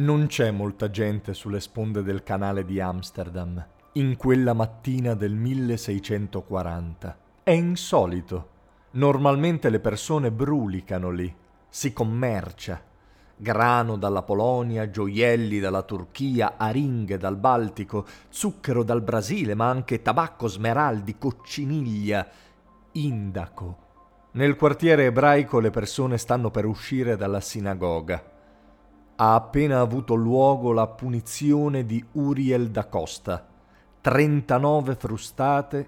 Non c'è molta gente sulle sponde del canale di Amsterdam in quella mattina del 1640. È insolito. Normalmente le persone brulicano lì, si commercia. Grano dalla Polonia, gioielli dalla Turchia, aringhe dal Baltico, zucchero dal Brasile, ma anche tabacco, smeraldi, cocciniglia, indaco. Nel quartiere ebraico le persone stanno per uscire dalla sinagoga ha appena avuto luogo la punizione di Uriel da Costa, 39 frustate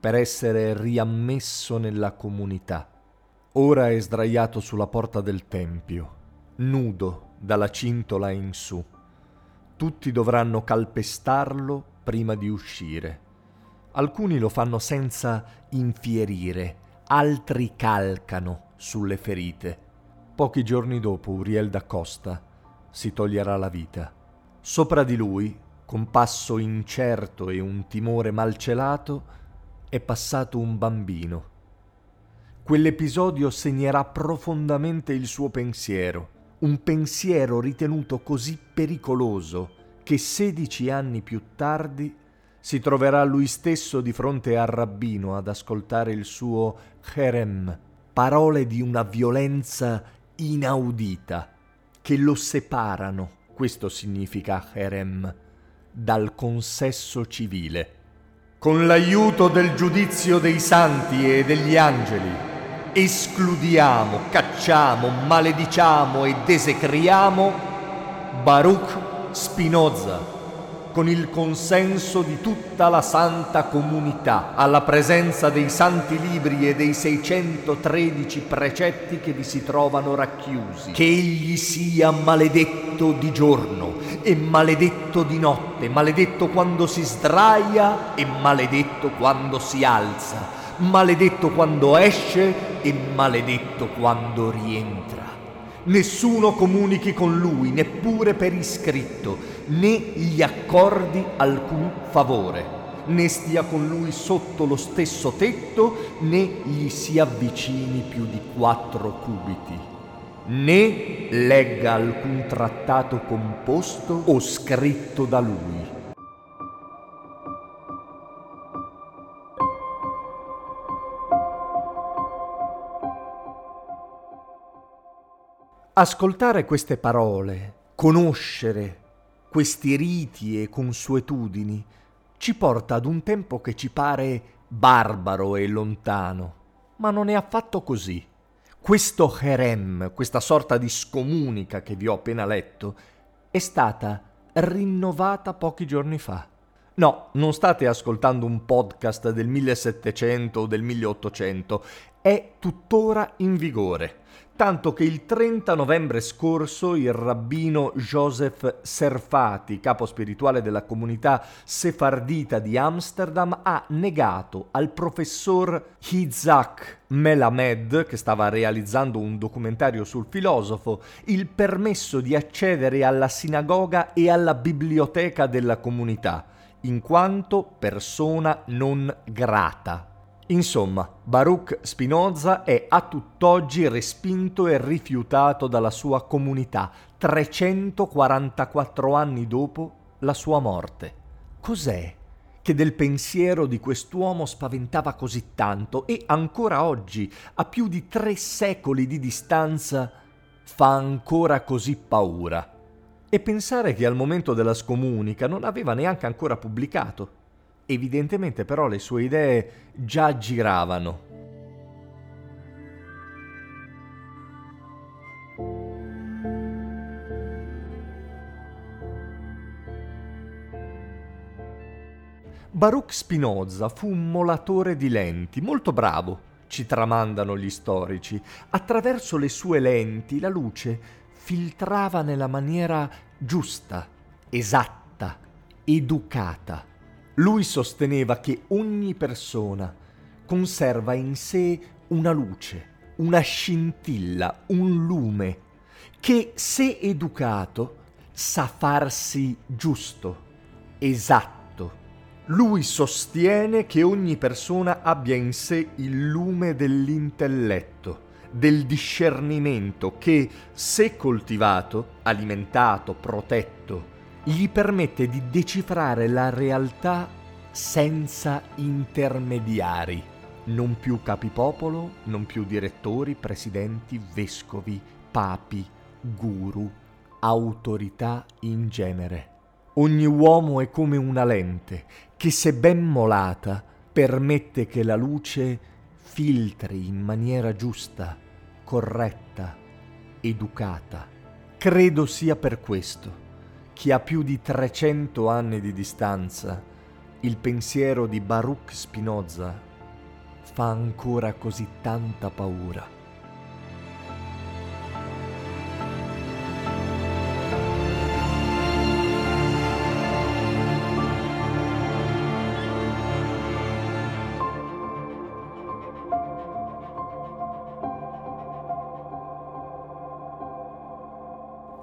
per essere riammesso nella comunità. Ora è sdraiato sulla porta del Tempio, nudo dalla cintola in su. Tutti dovranno calpestarlo prima di uscire. Alcuni lo fanno senza infierire, altri calcano sulle ferite. Pochi giorni dopo Uriel da Costa si toglierà la vita. Sopra di lui, con passo incerto e un timore malcelato, è passato un bambino. Quell'episodio segnerà profondamente il suo pensiero, un pensiero ritenuto così pericoloso che sedici anni più tardi si troverà lui stesso di fronte al rabbino ad ascoltare il suo Cherem, parole di una violenza inaudita che lo separano, questo significa Herem, dal consesso civile. Con l'aiuto del giudizio dei santi e degli angeli, escludiamo, cacciamo, malediciamo e desecriamo Baruch Spinoza con il consenso di tutta la santa comunità, alla presenza dei santi libri e dei 613 precetti che vi si trovano racchiusi. Che egli sia maledetto di giorno e maledetto di notte, maledetto quando si sdraia e maledetto quando si alza, maledetto quando esce e maledetto quando rientra. Nessuno comunichi con lui, neppure per iscritto, né gli accordi alcun favore, né stia con lui sotto lo stesso tetto, né gli si avvicini più di quattro cubiti, né legga alcun trattato composto o scritto da lui Ascoltare queste parole, conoscere questi riti e consuetudini, ci porta ad un tempo che ci pare barbaro e lontano, ma non è affatto così. Questo Herem, questa sorta di scomunica che vi ho appena letto, è stata rinnovata pochi giorni fa. No, non state ascoltando un podcast del 1700 o del 1800, è tuttora in vigore. Tanto che il 30 novembre scorso il rabbino Joseph Serfati, capo spirituale della comunità sefardita di Amsterdam, ha negato al professor Hizak Melamed, che stava realizzando un documentario sul filosofo, il permesso di accedere alla sinagoga e alla biblioteca della comunità, in quanto persona non grata. Insomma, Baruch Spinoza è a tutt'oggi respinto e rifiutato dalla sua comunità, 344 anni dopo la sua morte. Cos'è che del pensiero di quest'uomo spaventava così tanto e ancora oggi, a più di tre secoli di distanza, fa ancora così paura? E pensare che al momento della scomunica non aveva neanche ancora pubblicato Evidentemente però le sue idee già giravano. Baruch Spinoza fu un molatore di lenti, molto bravo, ci tramandano gli storici. Attraverso le sue lenti la luce filtrava nella maniera giusta, esatta, educata. Lui sosteneva che ogni persona conserva in sé una luce, una scintilla, un lume, che se educato sa farsi giusto, esatto lui sostiene che ogni persona abbia in sé il lume dell'intelletto, del discernimento che, se coltivato, alimentato, protetto, gli permette di decifrare la realtà senza intermediari, non più capipopolo, non più direttori, presidenti, vescovi, papi, guru, autorità in genere. Ogni uomo è come una lente che se ben molata permette che la luce filtri in maniera giusta, corretta, educata. Credo sia per questo che a più di 300 anni di distanza il pensiero di Baruch Spinoza fa ancora così tanta paura.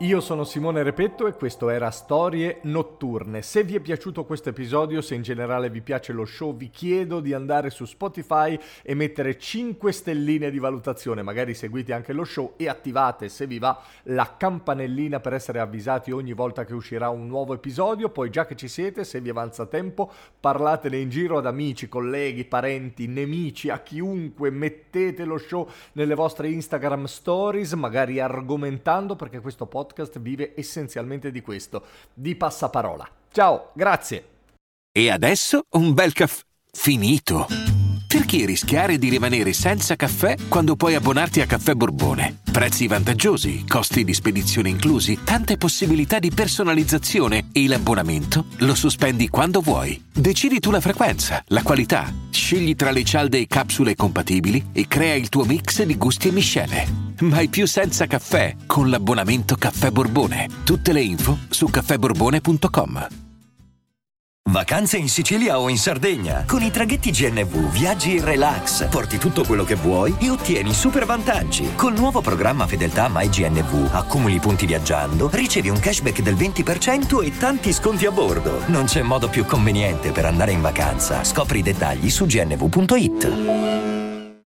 Io sono Simone Repetto e questo era Storie Notturne. Se vi è piaciuto questo episodio, se in generale vi piace lo show, vi chiedo di andare su Spotify e mettere 5 stelline di valutazione. Magari seguite anche lo show e attivate, se vi va, la campanellina per essere avvisati ogni volta che uscirà un nuovo episodio. Poi già che ci siete, se vi avanza tempo, parlatene in giro ad amici, colleghi, parenti, nemici, a chiunque. Mettete lo show nelle vostre Instagram stories, magari argomentando perché questo podcast podcast vive essenzialmente di questo, di passaparola. Ciao, grazie. E adesso un bel caffè finito. Perché rischiare di rimanere senza caffè quando puoi abbonarti a Caffè Borbone? Prezzi vantaggiosi, costi di spedizione inclusi, tante possibilità di personalizzazione e l'abbonamento lo sospendi quando vuoi. Decidi tu la frequenza, la qualità, scegli tra le cialde e capsule compatibili e crea il tuo mix di gusti e miscele. Mai più senza caffè con l'abbonamento Caffè Borbone. Tutte le info su caffèborbone.com. Vacanze in Sicilia o in Sardegna. Con i traghetti GNV viaggi in relax, porti tutto quello che vuoi e ottieni super vantaggi. Col nuovo programma Fedeltà MyGNV accumuli punti viaggiando, ricevi un cashback del 20% e tanti sconti a bordo. Non c'è modo più conveniente per andare in vacanza. Scopri i dettagli su gnv.it.